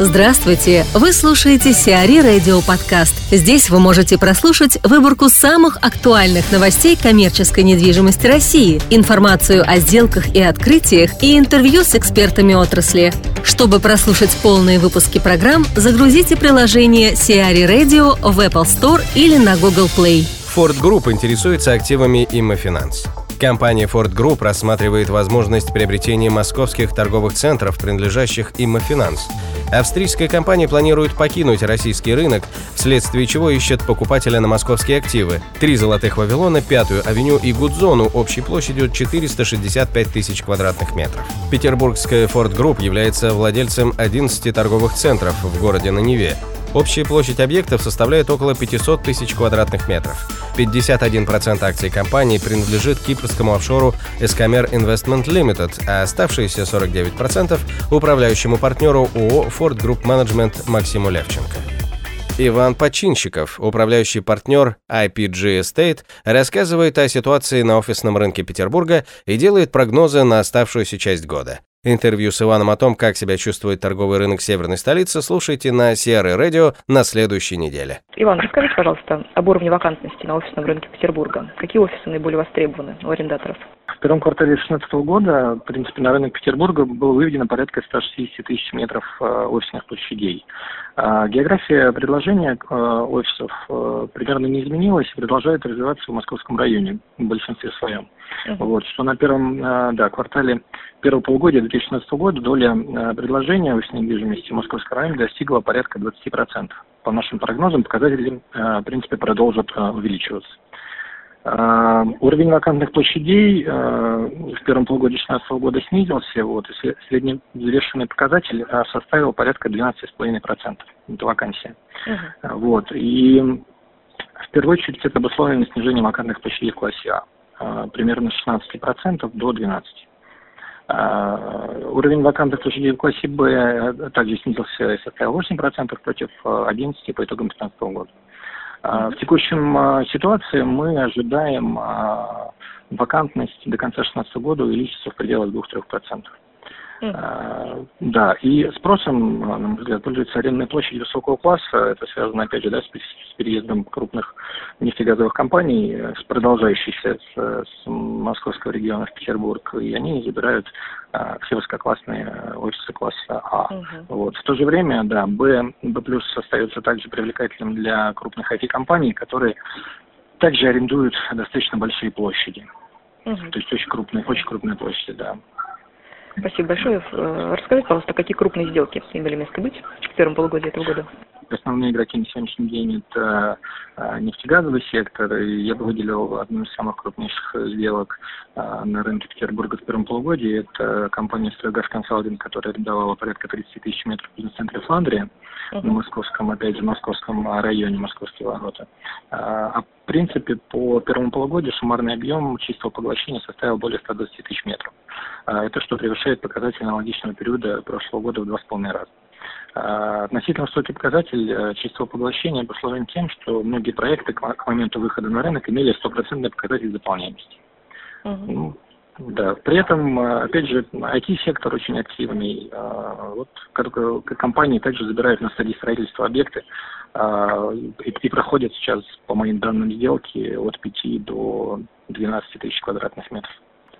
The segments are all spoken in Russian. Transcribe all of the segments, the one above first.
Здравствуйте! Вы слушаете Сиари Радио Подкаст. Здесь вы можете прослушать выборку самых актуальных новостей коммерческой недвижимости России, информацию о сделках и открытиях и интервью с экспертами отрасли. Чтобы прослушать полные выпуски программ, загрузите приложение Сиари Radio в Apple Store или на Google Play. Ford Group интересуется активами Иммофинанс. Компания Ford Group рассматривает возможность приобретения московских торговых центров, принадлежащих Иммофинанс. Австрийская компания планирует покинуть российский рынок, вследствие чего ищет покупателя на московские активы. Три «Золотых Вавилона», Пятую авеню и Гудзону общей площадью 465 тысяч квадратных метров. Петербургская Ford Group является владельцем 11 торговых центров в городе на Неве. Общая площадь объектов составляет около 500 тысяч квадратных метров. 51% акций компании принадлежит кипрскому офшору Escamer Investment Limited, а оставшиеся 49% – управляющему партнеру ООО Ford Group Management Максиму Левченко. Иван Починщиков, управляющий партнер IPG Estate, рассказывает о ситуации на офисном рынке Петербурга и делает прогнозы на оставшуюся часть года. Интервью с Иваном о том, как себя чувствует торговый рынок северной столицы, слушайте на CRE Radio на следующей неделе. Иван, расскажите, пожалуйста, об уровне вакантности на офисном рынке Петербурга. Какие офисы наиболее востребованы у арендаторов? В первом квартале 2016 года, в принципе, на рынок Петербурга было выведено порядка 160 тысяч метров э, офисных площадей. А география предложения э, офисов э, примерно не изменилась и продолжает развиваться в московском районе в большинстве своем. Uh-huh. Вот, что на первом да, квартале первого полугодия 2016 года доля предложения офисной недвижимости в московском районе достигла порядка 20%. По нашим прогнозам показатели, в принципе, продолжат увеличиваться. А, уровень вакантных площадей а, в первом полугодии 2016 года снизился, вот, и средневзвешенный показатель а, составил порядка 12,5%. Это вакансия. Uh-huh. Вот, и в первую очередь это обусловлено снижением вакантных площадей в классе А, примерно с 16% до 12%. Уровень вакантных площадей в классе Б также снизился и составил 8% против 11% по итогам 2015 года. А, в текущем а, ситуации мы ожидаем а, вакантность до конца 2016 года увеличится в пределах 2-3%. Mm. Да, и спросом, на мой взгляд, пользуется арендная площадь высокого класса. Это связано, опять же, да, с, переездом крупных нефтегазовых компаний, с продолжающейся с, с московского региона в Петербург. И они забирают а, все высококлассные офисы класса А. Uh-huh. Вот. В то же время, да, Б, Б плюс остается также привлекательным для крупных IT-компаний, которые также арендуют достаточно большие площади. Uh-huh. То есть очень крупные, очень крупные площади, да. Спасибо большое. Э, расскажите, пожалуйста, какие крупные сделки имели место быть в первом полугодии этого года? Основные игроки на сегодняшний день это э, нефтегазовый сектор, и я бы выделил одну из самых крупнейших сделок э, на рынке Петербурга в первом полугодии. Это компания «Стройгаз Консалтинг», которая арендовала порядка 30 тысяч метров в бизнес-центре Фландрия, uh-huh. на московском, опять же, московском районе, московские ворота. А в принципе, по первому полугодию суммарный объем чистого поглощения составил более 120 тысяч метров. А, это что превышает показатель аналогичного периода прошлого года в два с половиной раза. А, относительно высокий показатель э, чистого поглощения обусловлен тем, что многие проекты к моменту выхода на рынок имели стопроцентный показатель заполняемости. Uh-huh. Ну, да, при этом, э, опять же, IT-сектор очень активный. А, вот компании также забирают на стадии строительства объекты и, и проходят сейчас, по моим данным, сделки от 5 до 12 тысяч квадратных метров.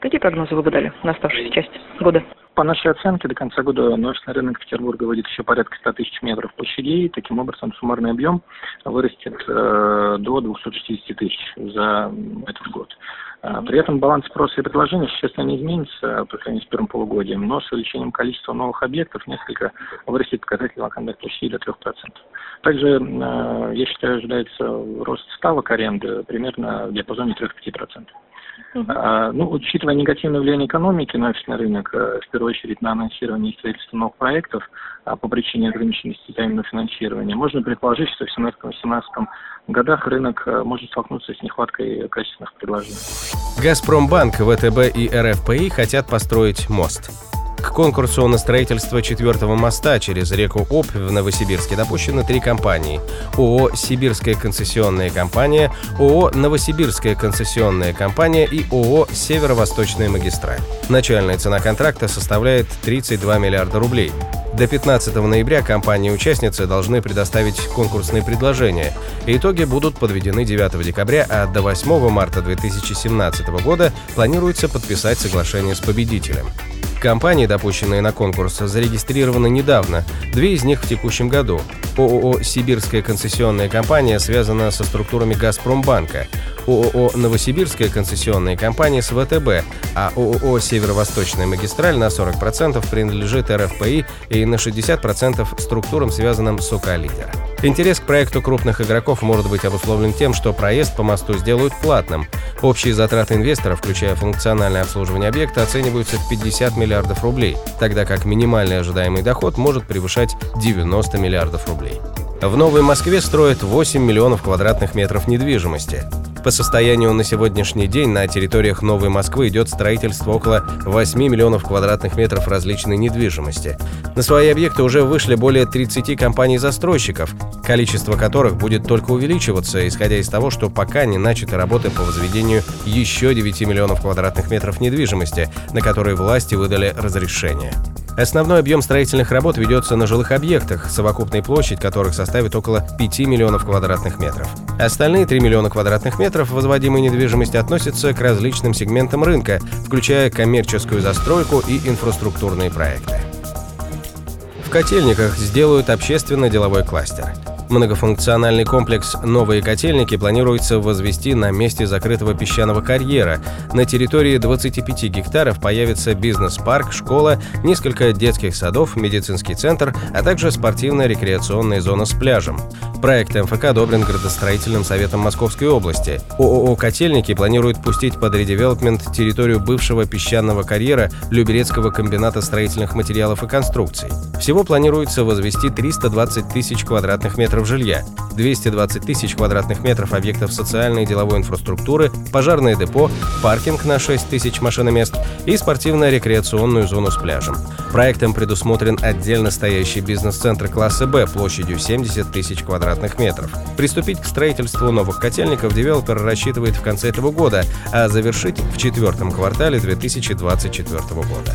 Какие прогнозы вы бы дали на оставшуюся часть года? По нашей оценке, до конца года офисный рынок Петербурга выйдет еще порядка 100 тысяч метров площадей. Таким образом, суммарный объем вырастет э, до 260 тысяч за этот год. А, при этом баланс спроса и предложения существенно не изменится по сравнению с первым полугодием, но с увеличением количества новых объектов несколько вырастет показатель вакантных площадей до 3%. Также, э, я считаю, ожидается рост ставок аренды примерно в диапазоне 3-5%. Uh-huh. Ну, учитывая негативное влияние экономики на офисный рынок, э, в первую очередь на анонсирование и строительство новых проектов а по причине ограниченности таймного финансирования, можно предположить, что в 2017-2018 годах рынок э, может столкнуться с нехваткой качественных предложений. Газпромбанк, ВТБ и РФПИ хотят построить мост. К конкурсу на строительство четвертого моста через реку Обь в Новосибирске допущены три компании. ООО «Сибирская концессионная компания», ООО «Новосибирская концессионная компания» и ООО «Северо-Восточная магистраль». Начальная цена контракта составляет 32 миллиарда рублей. До 15 ноября компании-участницы должны предоставить конкурсные предложения. Итоги будут подведены 9 декабря, а до 8 марта 2017 года планируется подписать соглашение с победителем. Компании, допущенные на конкурс, зарегистрированы недавно, две из них в текущем году. ООО «Сибирская концессионная компания» связана со структурами «Газпромбанка», ООО «Новосибирская концессионная компания» с ВТБ, а ООО «Северо-Восточная магистраль» на 40% принадлежит РФПИ и на 60% структурам, связанным с ОК «Лидер». Интерес к проекту крупных игроков может быть обусловлен тем, что проезд по мосту сделают платным. Общие затраты инвестора, включая функциональное обслуживание объекта, оцениваются в 50 миллиардов рублей, тогда как минимальный ожидаемый доход может превышать 90 миллиардов рублей. В Новой Москве строят 8 миллионов квадратных метров недвижимости. По состоянию на сегодняшний день на территориях Новой Москвы идет строительство около 8 миллионов квадратных метров различной недвижимости. На свои объекты уже вышли более 30 компаний-застройщиков, количество которых будет только увеличиваться, исходя из того, что пока не начаты работы по возведению еще 9 миллионов квадратных метров недвижимости, на которые власти выдали разрешение. Основной объем строительных работ ведется на жилых объектах, совокупная площадь которых составит около 5 миллионов квадратных метров. Остальные 3 миллиона квадратных метров возводимой недвижимости относятся к различным сегментам рынка, включая коммерческую застройку и инфраструктурные проекты. В котельниках сделают общественно-деловой кластер – Многофункциональный комплекс «Новые котельники» планируется возвести на месте закрытого песчаного карьера. На территории 25 гектаров появится бизнес-парк, школа, несколько детских садов, медицинский центр, а также спортивно-рекреационная зона с пляжем. Проект МФК одобрен градостроительным советом Московской области. ООО «Котельники» планирует пустить под редевелопмент территорию бывшего песчаного карьера Люберецкого комбината строительных материалов и конструкций. Всего планируется возвести 320 тысяч квадратных метров жилья, 220 тысяч квадратных метров объектов социальной и деловой инфраструктуры, пожарное депо, паркинг на 6 тысяч машиномест и спортивно-рекреационную зону с пляжем. Проектом предусмотрен отдельно стоящий бизнес-центр класса «Б» площадью 70 тысяч квадратных метров. Приступить к строительству новых котельников девелопер рассчитывает в конце этого года, а завершить в четвертом квартале 2024 года.